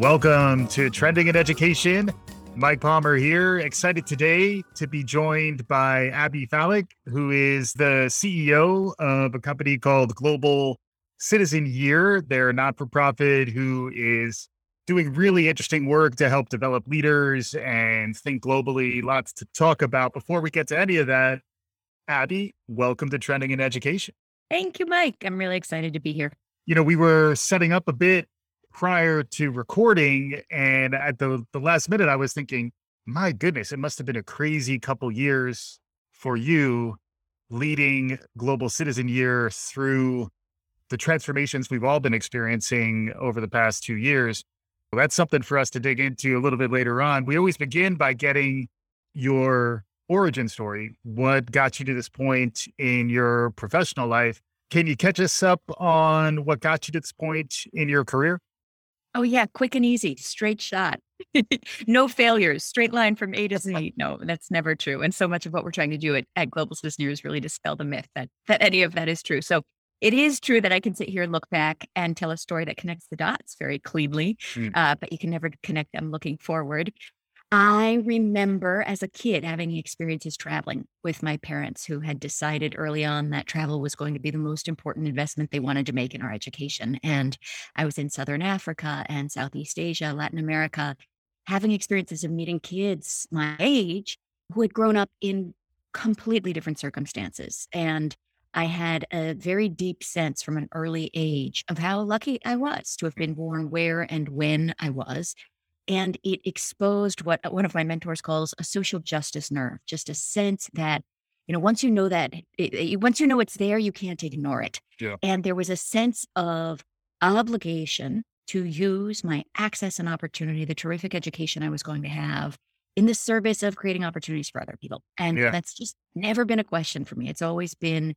Welcome to Trending in Education. Mike Palmer here. Excited today to be joined by Abby Falik, who is the CEO of a company called Global Citizen Year. They're a not for profit who is doing really interesting work to help develop leaders and think globally. Lots to talk about. Before we get to any of that, Abby, welcome to Trending in Education. Thank you, Mike. I'm really excited to be here. You know, we were setting up a bit prior to recording, and at the, the last minute, I was thinking, my goodness, it must have been a crazy couple years for you leading Global Citizen Year through the transformations we've all been experiencing over the past two years. Well, that's something for us to dig into a little bit later on. We always begin by getting your origin story. What got you to this point in your professional life? Can you catch us up on what got you to this point in your career? Oh, yeah, quick and easy, straight shot. no failures, straight line from A to Z. No, that's never true. And so much of what we're trying to do at, at Global Citizen is really dispel the myth that that any of that is true. So it is true that I can sit here and look back and tell a story that connects the dots very cleanly, mm. uh, but you can never connect them looking forward. I remember as a kid having experiences traveling with my parents who had decided early on that travel was going to be the most important investment they wanted to make in our education. And I was in Southern Africa and Southeast Asia, Latin America, having experiences of meeting kids my age who had grown up in completely different circumstances. And I had a very deep sense from an early age of how lucky I was to have been born where and when I was and it exposed what uh, one of my mentors calls a social justice nerve, just a sense that, you know, once you know that, eh, eh, eh, it, it, once you know it's there, you can't ignore it. Yeah. And there was a sense of obligation to use my access and opportunity, the terrific education I was going to have in the service of creating opportunities for other people. And yeah. that's just never been a question for me. It's always been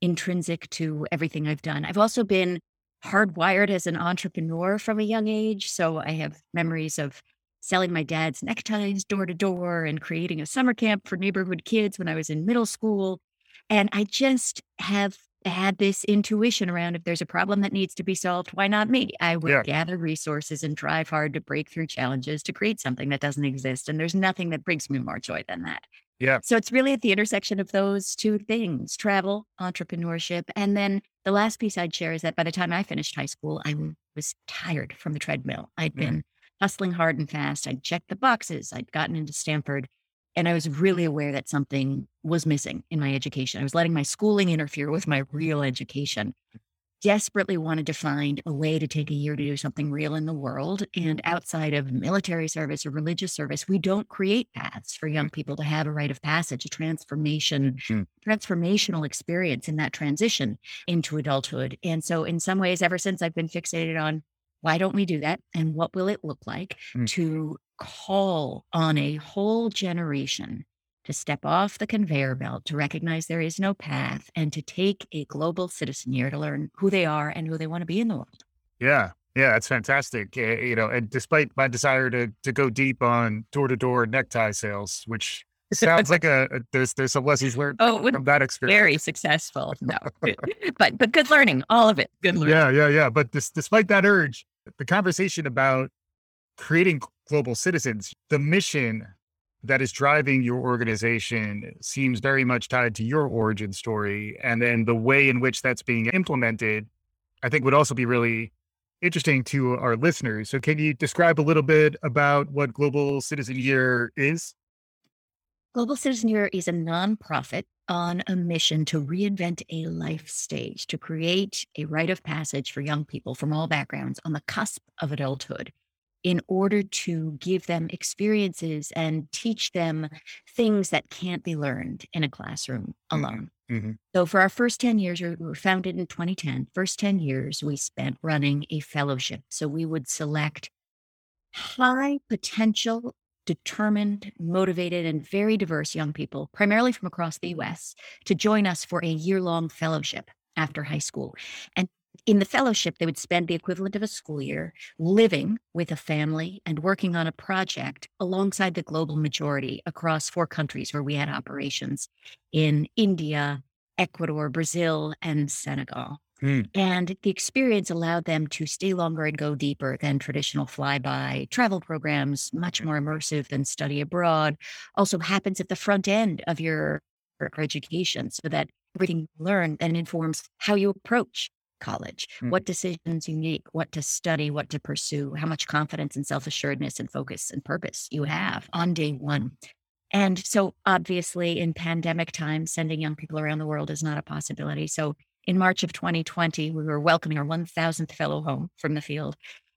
intrinsic to everything I've done. I've also been hardwired as an entrepreneur from a young age. So I have memories of selling my dad's neckties door to door and creating a summer camp for neighborhood kids when I was in middle school. And I just have had this intuition around if there's a problem that needs to be solved, why not me? I would yeah. gather resources and drive hard to break through challenges to create something that doesn't exist. And there's nothing that brings me more joy than that. Yeah. So it's really at the intersection of those two things travel, entrepreneurship. And then the last piece I'd share is that by the time I finished high school, I was tired from the treadmill. I'd mm-hmm. been hustling hard and fast. I'd checked the boxes. I'd gotten into Stanford. And I was really aware that something was missing in my education. I was letting my schooling interfere with my real education desperately wanted to find a way to take a year to do something real in the world. And outside of military service or religious service, we don't create paths for young people to have a rite of passage, a transformation, mm. transformational experience in that transition into adulthood. And so, in some ways, ever since I've been fixated on why don't we do that? And what will it look like mm. to call on a whole generation to step off the conveyor belt, to recognize there is no path, and to take a global citizen year to learn who they are and who they want to be in the world. Yeah. Yeah, that's fantastic. Uh, you know, and despite my desire to to go deep on door to door necktie sales, which sounds like a, a, there's there's some lessons learned oh, from that experience. Very successful. No, but but good learning, all of it. Good learning. Yeah, yeah, yeah. But this, despite that urge, the conversation about creating global citizens, the mission that is driving your organization seems very much tied to your origin story. And then the way in which that's being implemented, I think would also be really interesting to our listeners. So, can you describe a little bit about what Global Citizen Year is? Global Citizen Year is a nonprofit on a mission to reinvent a life stage, to create a rite of passage for young people from all backgrounds on the cusp of adulthood in order to give them experiences and teach them things that can't be learned in a classroom mm-hmm, alone. Mm-hmm. So, for our first 10 years, we were founded in 2010. First 10 years, we spent running a fellowship. So, we would select high potential, determined, motivated, and very diverse young people, primarily from across the US, to join us for a year long fellowship after high school. And in the fellowship, they would spend the equivalent of a school year living with a family and working on a project alongside the global majority across four countries where we had operations in India, Ecuador, Brazil, and Senegal. Mm. And the experience allowed them to stay longer and go deeper than traditional flyby travel programs, much more immersive than study abroad. Also happens at the front end of your education so that everything you learn then informs how you approach college, mm. what decisions you make, what to study, what to pursue, how much confidence and self assuredness and focus and purpose you have on day one. And so, obviously, in pandemic times, sending young people around the world is not a possibility. So, in March of 2020, we were welcoming our 1000th fellow home from the field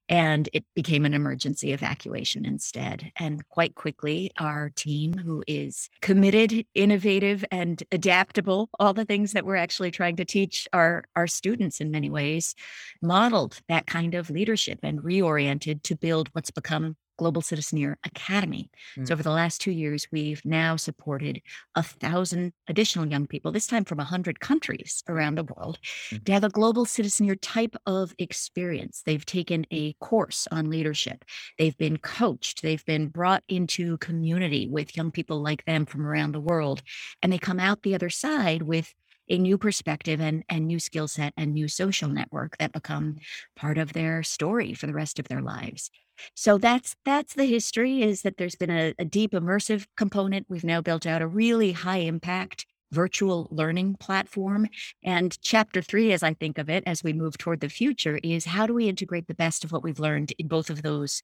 and it became an emergency evacuation instead. And quite quickly, our team, who is committed, innovative, and adaptable, all the things that we're actually trying to teach our, our students in many ways, modeled that kind of leadership and reoriented to build what's become Global Citizen Year Academy. Mm. So over the last two years, we've now supported a thousand additional young people, this time from a 100 countries around the world, mm. to have a global citizen year type of experience. They've taken a course on leadership. They've been coached. They've been brought into community with young people like them from around the world. And they come out the other side with a new perspective and, and new skill set and new social network that become part of their story for the rest of their lives. So that's that's the history is that there's been a, a deep immersive component. We've now built out a really high impact virtual learning platform. And chapter three, as I think of it, as we move toward the future, is how do we integrate the best of what we've learned in both of those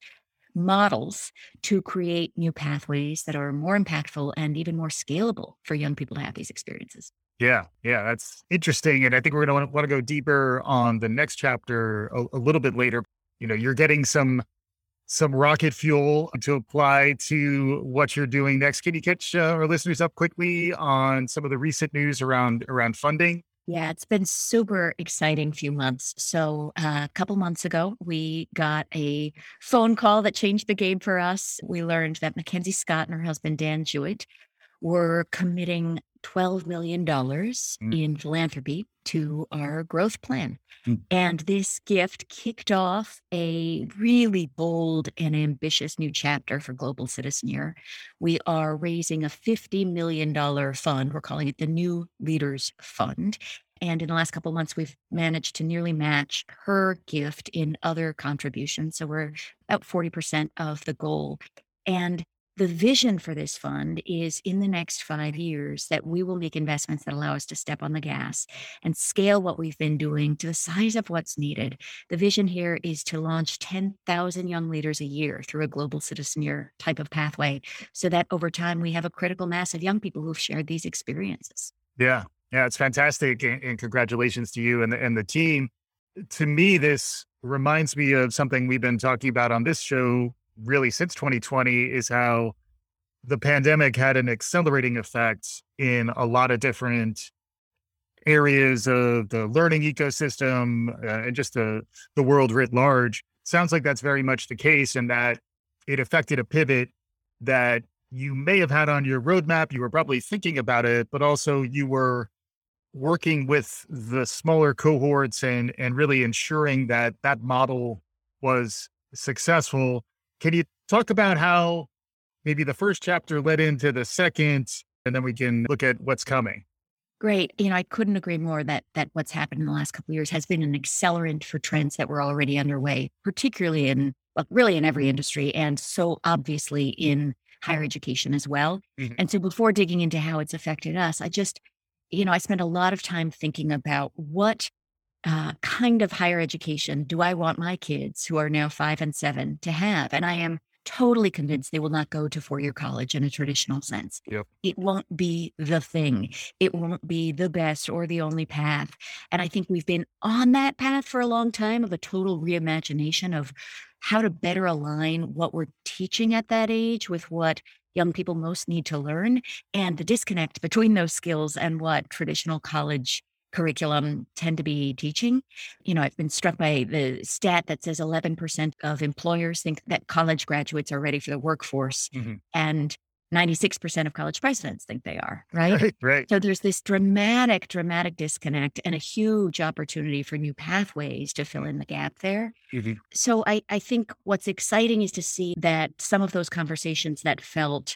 models to create new pathways that are more impactful and even more scalable for young people to have these experiences. Yeah, yeah, that's interesting. And I think we're going to want to go deeper on the next chapter a, a little bit later. You know, you're getting some some rocket fuel to apply to what you're doing next. Can you catch uh, our listeners up quickly on some of the recent news around around funding? Yeah, it's been super exciting few months. So uh, a couple months ago, we got a phone call that changed the game for us. We learned that MacKenzie Scott and her husband Dan Jewett were committing $12 million mm. in philanthropy to our growth plan. Mm. And this gift kicked off a really bold and ambitious new chapter for Global Citizen Year. We are raising a $50 million fund. We're calling it the New Leaders Fund. And in the last couple months, we've managed to nearly match her gift in other contributions. So we're about 40% of the goal. And the vision for this fund is in the next five years that we will make investments that allow us to step on the gas and scale what we've been doing to the size of what's needed. The vision here is to launch 10,000 young leaders a year through a global citizen year type of pathway so that over time we have a critical mass of young people who've shared these experiences. Yeah. Yeah, it's fantastic. And, and congratulations to you and the, and the team. To me, this reminds me of something we've been talking about on this show really since 2020 is how the pandemic had an accelerating effect in a lot of different areas of the learning ecosystem uh, and just the the world writ large. Sounds like that's very much the case, and that it affected a pivot that you may have had on your roadmap. You were probably thinking about it, but also you were working with the smaller cohorts and and really ensuring that that model was successful can you talk about how maybe the first chapter led into the second, and then we can look at what's coming? Great. You know, I couldn't agree more that that what's happened in the last couple of years has been an accelerant for trends that were already underway, particularly in well, really in every industry and so obviously in higher education as well. Mm-hmm. And so before digging into how it's affected us, I just, you know, I spent a lot of time thinking about what uh, kind of higher education do I want my kids, who are now five and seven, to have? And I am totally convinced they will not go to four year college in a traditional sense. Yep. It won't be the thing, it won't be the best or the only path. And I think we've been on that path for a long time of a total reimagination of how to better align what we're teaching at that age with what young people most need to learn and the disconnect between those skills and what traditional college curriculum tend to be teaching. You know, I've been struck by the stat that says 11% of employers think that college graduates are ready for the workforce. Mm-hmm. And 96% of college presidents think they are, right? right? Right. So there's this dramatic, dramatic disconnect and a huge opportunity for new pathways to fill in the gap there. Mm-hmm. So I, I think what's exciting is to see that some of those conversations that felt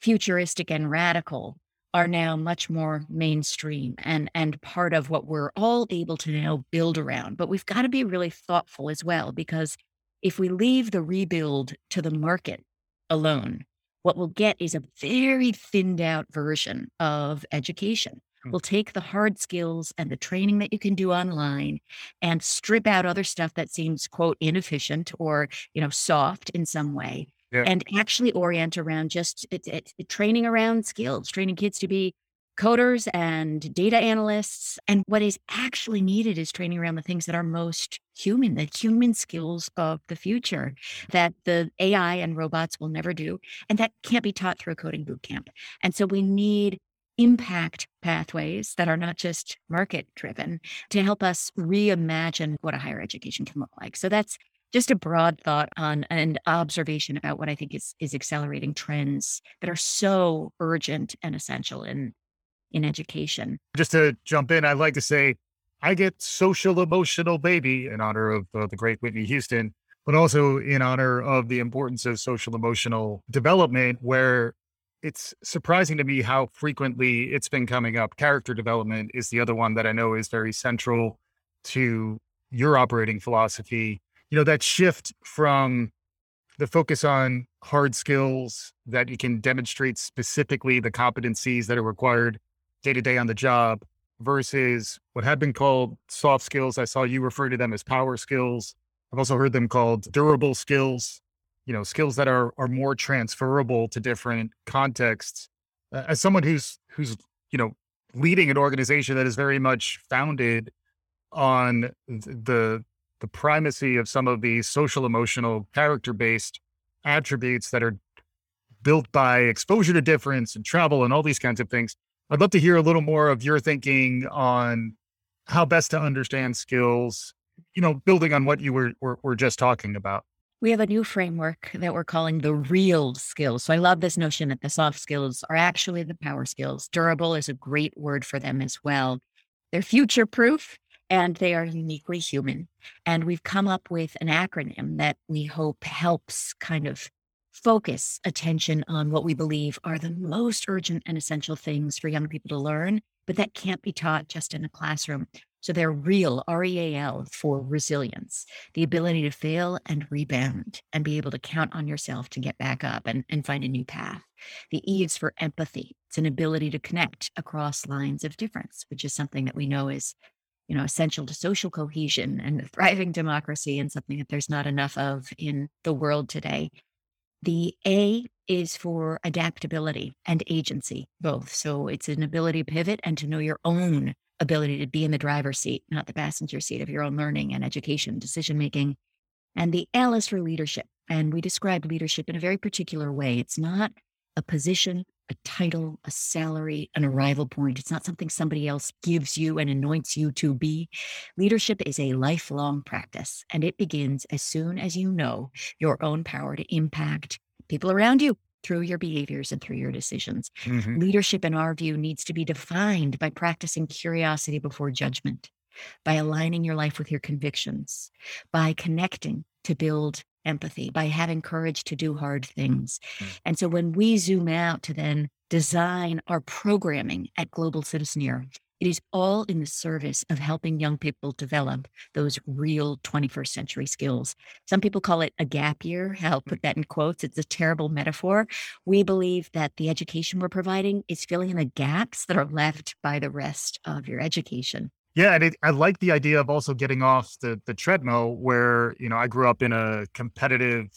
futuristic and radical are now much more mainstream and and part of what we're all able to now build around. But we've got to be really thoughtful as well because if we leave the rebuild to the market alone, what we'll get is a very thinned out version of education. Hmm. We'll take the hard skills and the training that you can do online and strip out other stuff that seems quote inefficient or you know soft in some way Yeah. and actually orient around just it, it, it- training around skills, training kids to be coders and data analysts. And what is actually needed is training around the things that are most human, the human skills of the future that the AI and robots will never do. And that can't be taught through a coding boot camp. And so we need impact pathways that are not just market driven to help us reimagine what a higher education can look like. So that's just a broad thought on an observation about what I think is is accelerating trends that are so urgent and essential in in education. Just to jump in, I'd like to say I get social emotional baby in honor of uh, the great Whitney Houston, but also in honor of the importance of social emotional development, where it's surprising to me how frequently it's been coming up. Character development is the other one that I know is very central to your operating philosophy. You know, that shift from the focus on hard skills that you can demonstrate specifically the competencies that are required day to day on the job versus what had been called soft skills. I saw you refer to them as power skills. I've also heard them called durable skills, you know, skills that are are more transferable to different contexts. Uh, As someone who's who's, you know, leading an organization that is very much founded on the the primacy of some of these social emotional character based attributes that are built by exposure to difference and travel and all these kinds of things. I'd love to hear a little more of your thinking on how best to understand skills, you know, building on what you were, were, were just talking about. We have a new framework that we're calling the real skills. So I love this notion that the soft skills are actually the power skills. Durable is a great word for them as well. They're future proof and they are uniquely human. And we've come up with an acronym that we hope helps kind of focus attention on what we believe are the most urgent and essential things for young people to learn, but that can't be taught just in a classroom. So they're real, R E A L, for resilience, the ability to fail and rebound and be able to count on yourself to get back up and, and find a new path. The E is for empathy. It's an ability to connect across lines of difference, which is something that we know is you know essential to social cohesion and a thriving democracy and something that there's not enough of in the world today the A is for adaptability and agency, both. So it's an ability to pivot and to know your own ability to be in the driver's seat, not the passenger seat of your own learning and education, decision making. And the L is for leadership. And we describe leadership in a very particular way. It's not a position, a title, a salary, an arrival point. It's not something somebody else gives you and anoints you to be. Leadership is a lifelong practice, and it begins as soon as you know your own power to impact people around you through your behaviors and through your decisions. Mhm. Leadership, in our view, needs to be defined by practicing curiosity before judgment, by aligning your life with your convictions, by connecting to build empathy, by having courage to do hard things. Mm. And so when we zoom out to then design our programming at Global Citizen Year, it is all in the service of helping young people develop those real 21st century skills. Some people call it a gap year. I'll put that in quotes. It's a terrible metaphor. We believe that the education we're providing is filling in the gaps that are left by the rest of your education. Yeah, and it, I like the idea of also getting off the the treadmill where you know I grew up in a competitive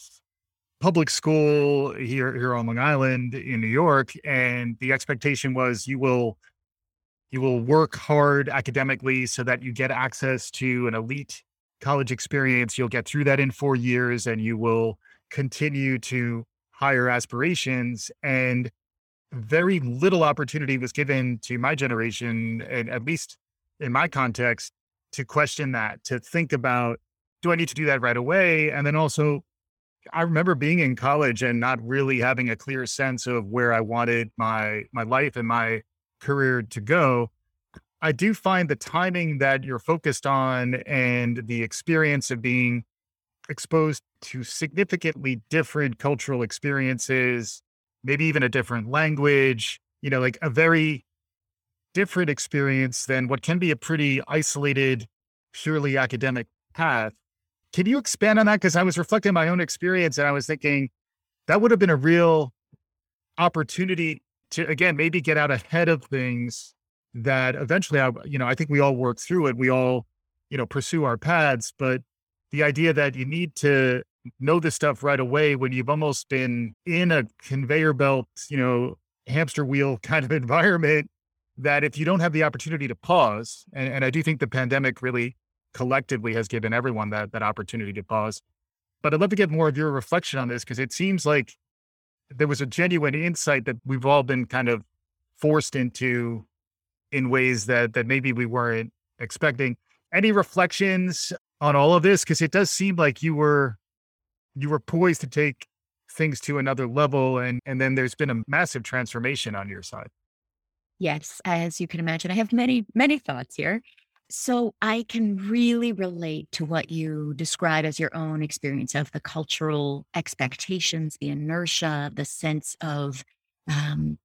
public school here here on Long Island in New York, and the expectation was you will you will work hard academically so that you get access to an elite college experience. You'll get through that in four years, and you will continue to higher aspirations and very little opportunity was given to my generation, and at least in my context, to question that, to think about, do I need to do that right away? And then also, I remember being in college and not really having a clear sense of where I wanted my my life and my career to go. I do find the timing that you're focused on and the experience of being exposed to significantly different cultural experiences, maybe even a different language, you know, like a very different experience than what can be a pretty isolated, purely academic path. Can you expand on that? Because I was reflecting my own experience and I was thinking that would have been a real opportunity to, again, maybe get out ahead of things that eventually, I, you know, I think we all work through it. We all, you know, pursue our paths, but the idea that you need to know this stuff right away when you've almost been in a conveyor belt, you know, hamster wheel kind of environment that if you don't have the opportunity to pause, and, and I do think the pandemic really collectively has given everyone that that opportunity to pause. But I'd love to get more of your reflection on this because it seems like there was a genuine insight that we've all been kind of forced into in ways that that maybe we weren't expecting. Any reflections on all of this? Because it does seem like you were you were poised to take things to another level and and then there's been a massive transformation on your side. Yes, as you can imagine, I have many, many thoughts here. So I can really relate to what you describe as your own experience of the cultural expectations, the inertia, the sense of um,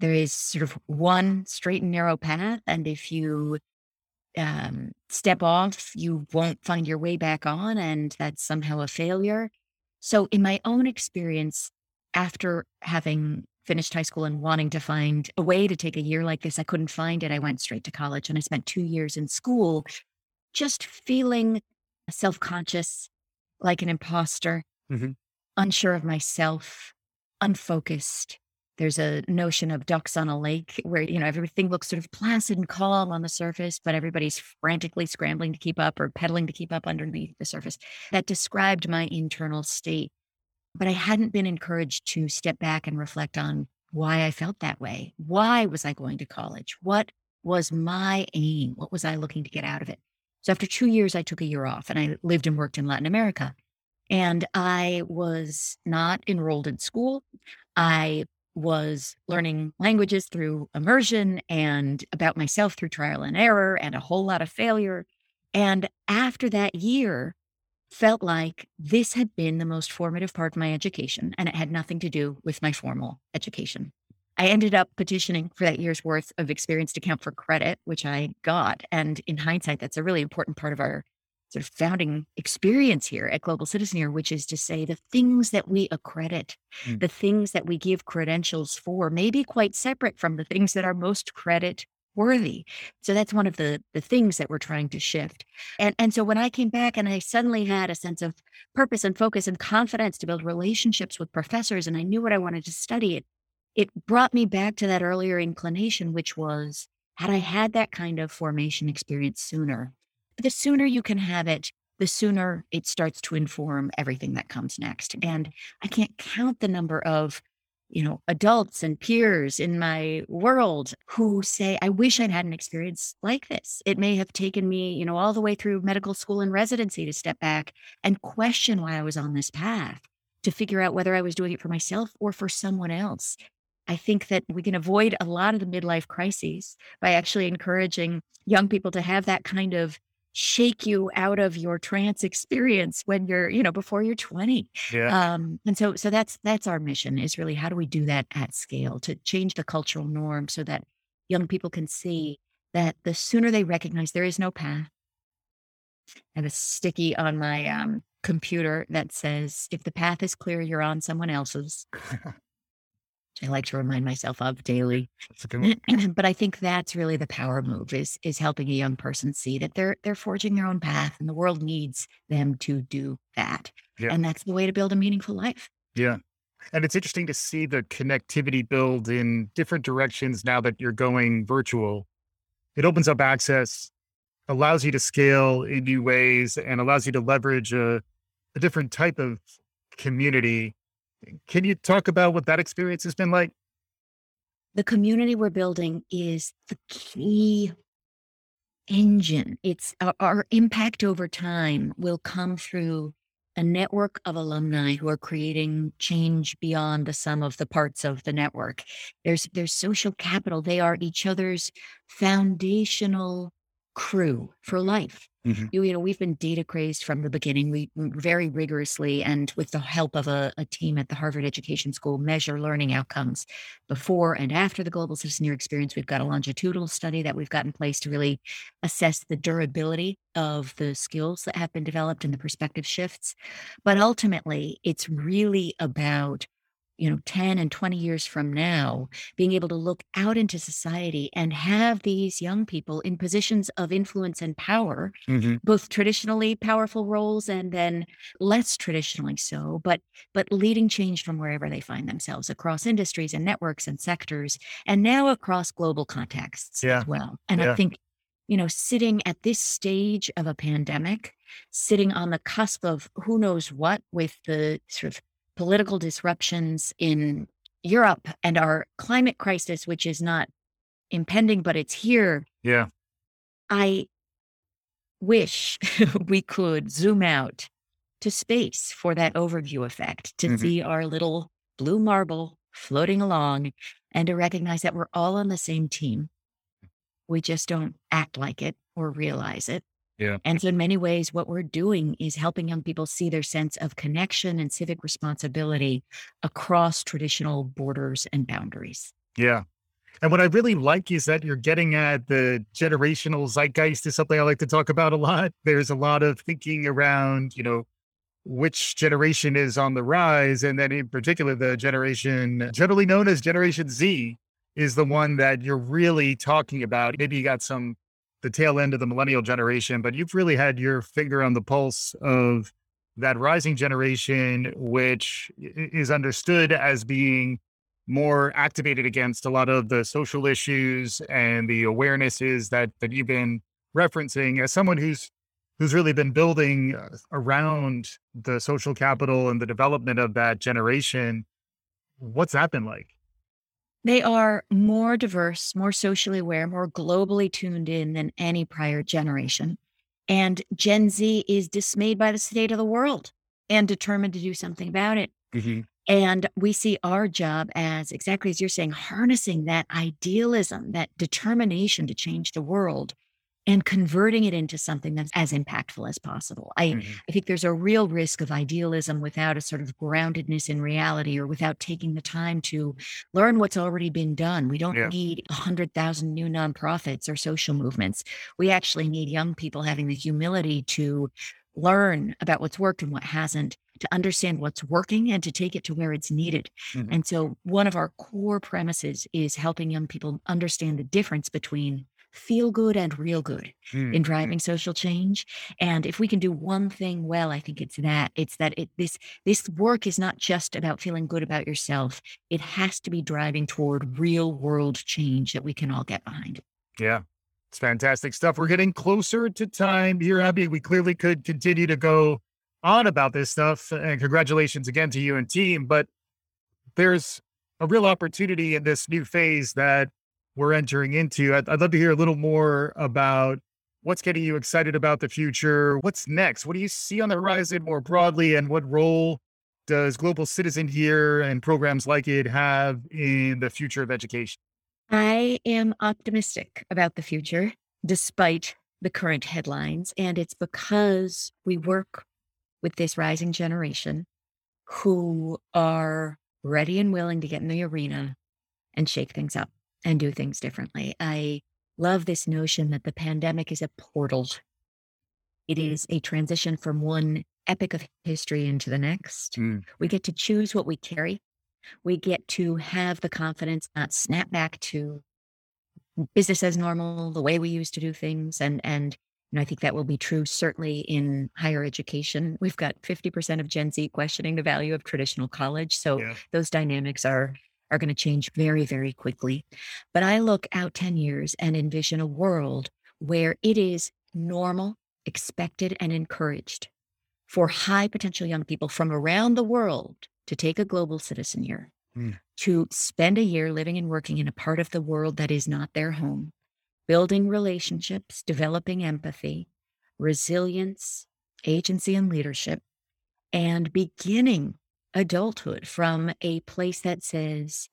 there is sort of one straight and narrow path. And if you um, step off, you won't find your way back on, and that's somehow a failure. So, in my own experience, after having finished high school and wanting to find a way to take a year like this. I couldn't find it. I went straight to college and I spent two years in school just feeling self conscious, like an imposter, hmm unsure of myself, unfocused. There's a notion of ducks on a lake where, you know, everything looks sort of placid and calm on the surface, but everybody's frantically scrambling to keep up or pedaling to keep up underneath the surface. That described my internal state but I hadn't been encouraged to step back and reflect on why I felt that way. Why was I going to college? What was my aim? What was I looking to get out of it? So after two years, I took a year off and I lived and worked in Latin America. And I was not enrolled in school. I was learning languages through immersion and about myself through trial and error and a whole lot of failure. And after that year, felt like this had been the most formative part of my education, and it had nothing to do with my formal education. I ended up petitioning for that year's worth of experience to count for credit, which I got. And in hindsight, that's a really important part of our sort of founding experience here at Global Citizen Year, which is to say the things that we accredit, Mm. the things that we give credentials for, may be quite separate from the things that are most credit worthy. So that's one of the the things that we're trying to shift. And and so when I came back and I suddenly had a sense of purpose and focus and confidence to build relationships with professors and I knew what I wanted to study, it it brought me back to that earlier inclination, which was had I had that kind of formation experience sooner, the sooner you can have it, the sooner it starts to inform everything that comes next. And I can't count the number of you know, adults and peers in my world who say, I wish I'd had an experience like this. It may have taken me, you know, all the way through medical school and residency to step back and question why I was on this path, to figure out whether I was doing it for myself or for someone else. I think that we can avoid a lot of the midlife crises by actually encouraging young people to have that kind of shake you out of your trance experience when you're, you know, before you're 20. Yeah. Um, and so so that's that's our mission is really how do we do that at scale to change the cultural norm so that young people can see that the sooner they recognize there is no path. I have a sticky on my um, computer that says, if the path is clear, you're on someone else's. I like to remind myself of daily. That's a good one. but I think that's really the power move is is helping a young person see that they're they're forging their own path and the world needs them to do that. Yeah. And that's the way to build a meaningful life. Yeah. And it's interesting to see the connectivity build in different directions now that you're going virtual. It opens up access, allows you to scale in new ways, and allows you to leverage a, a different type of community. Can you talk about what that experience has been like? The community we're building is the key engine. It's our, our impact over time will come through a network of alumni who are creating change beyond the sum of the parts of the network. There's there's social capital. They are each other's foundational crew for life. Mm-hmm. You, you, know, we've been data crazed from the beginning. We very rigorously and with the help of a, a, team at the Harvard Education School measure learning outcomes before and after the global citizen year experience. We've got a longitudinal study that we've got in place to really assess the durability of the skills that have been developed and the perspective shifts. But ultimately, it's really about you know 10 and 20 years from now being able to look out into society and have these young people in positions of influence and power mm-hmm. both traditionally powerful roles and then less traditionally so but but leading change from wherever they find themselves across industries and networks and sectors and now across global contexts yeah. as well and yeah. i think you know sitting at this stage of a pandemic sitting on the cusp of who knows what with the sort of political disruptions in Europe and our climate crisis, which is not impending, but it's here. Yeah. I wish we could zoom out to space for that overview effect to mm-hmm. see our little blue marble floating along and to recognize that we're all on the same team. We just don't act like it or realize it. Yeah. And so, in many ways, what we're doing is helping young people see their sense of connection and civic responsibility across traditional borders and boundaries. Yeah. And what I really like is that you're getting at the generational zeitgeist is something I like to talk about a lot. There's a lot of thinking around, you know, which generation is on the rise. And then in particular, the generation generally known as Generation Z is the one that you're really talking about. Maybe you got some the tail end of the millennial generation, but you've really had your finger on the pulse of that rising generation, which is understood as being more activated against a lot of the social issues and the awarenesses that that you've been referencing. As someone who's who's really been building uh, around the social capital and the development of that generation what's that been like they are more diverse, more socially aware, more globally tuned in than any prior generation. And Gen Z is dismayed by the state of the world and determined to do something about it. Mm-hmm. And we see our job as exactly as you're saying, harnessing that idealism, that determination to change the world and converting it into something that's as impactful as possible. I, mm-hmm. I think there's a real risk of idealism without a sort of groundedness in reality or without taking the time to learn what's already been done. We don't yeah. need 100,000 new nonprofits or social movements. We actually need young people having the humility to learn about what's worked and what hasn't, to understand what's working and to take it to where it's needed. Mm-hmm. And so, one of our core premises is helping young people understand the difference between feel good and real good mm-hmm. in driving social change. And if we can do one thing well, I think it's that. It's that it this this work is not just about feeling good about yourself. It has to be driving toward real world change that we can all get behind. Yeah. It's fantastic stuff. We're getting closer to time here, Abby. We clearly could continue to go on about this stuff. And congratulations again to you and team. But there's a real opportunity in this new phase that we're entering into. I'd, I'd love to hear a little more about what's getting you excited about the future. What's next? What do you see on the horizon more broadly, and what role does Global Citizen Year and programs like it have in the future of education? I am optimistic about the future, despite the current headlines. And it's because we work with this rising generation who are ready and willing to get in the arena and shake things up and do things differently. I love this notion that the pandemic is a portal. It is a transition from one epic of history into the next. Mm. We get to choose what we carry. We get to have the confidence, not snap back to business as normal, the way we used to do things. And, and, you know, I think that will be true certainly in higher education. We've got 50% of Gen Z questioning the value of traditional college. So yeah. those dynamics are are going to change very, very quickly. But I look out 10 years and envision a world where it is normal, expected, and encouraged for high potential young people from around the world to take a global citizen year, mm. to spend a year living and working in a part of the world that is not their home, building relationships, developing empathy, resilience, agency, and leadership, and beginning adulthood from a place that says,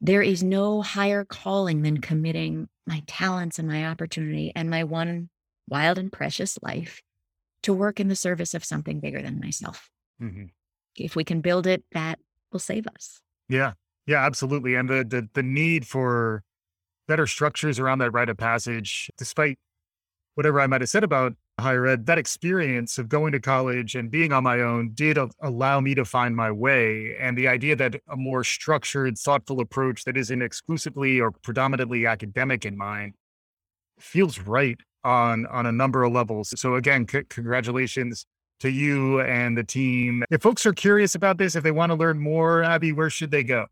there is no higher calling than committing my talents and my opportunity and my one wild and precious life to work in the service of something bigger than myself. Mhm. If we can build it, that will save us. Yeah. Yeah, absolutely. And the, the the need for better structures around that rite of passage, despite whatever I might have said about higher ed, that experience of going to college and being on my own did allow me to find my way. And the idea that a more structured, thoughtful approach that isn't exclusively or predominantly academic in mind feels right on on a number of levels. So again, c- congratulations to you and the team. If folks are curious about this, if they want to learn more, Abby, where should they go?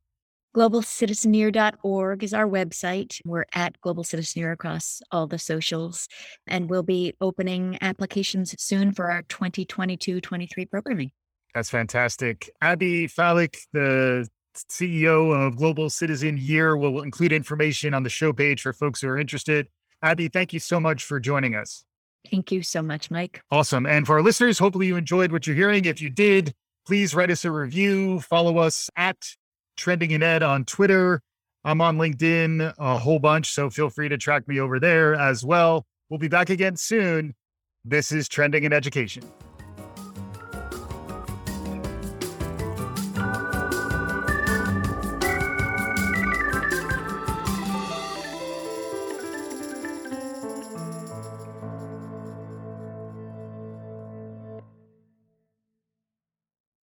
globalcitizenyear.org is our website. We're at Global Citizen Year across all the socials, and we'll be opening applications soon for our 2022 23 programming. That's fantastic. Abby Falik, the CEO of Global Citizen Year, will include information on the show page for folks who are interested. Abby, thank you so much for joining us. Thank you so much, Mike. Awesome. And for our listeners, hopefully you enjoyed what you're hearing. If you did, please write us a review. Follow us at Trending in Ed on Twitter. I'm on LinkedIn a whole bunch, so feel free to track me over there as well. We'll be back again soon. This is Trending in Education.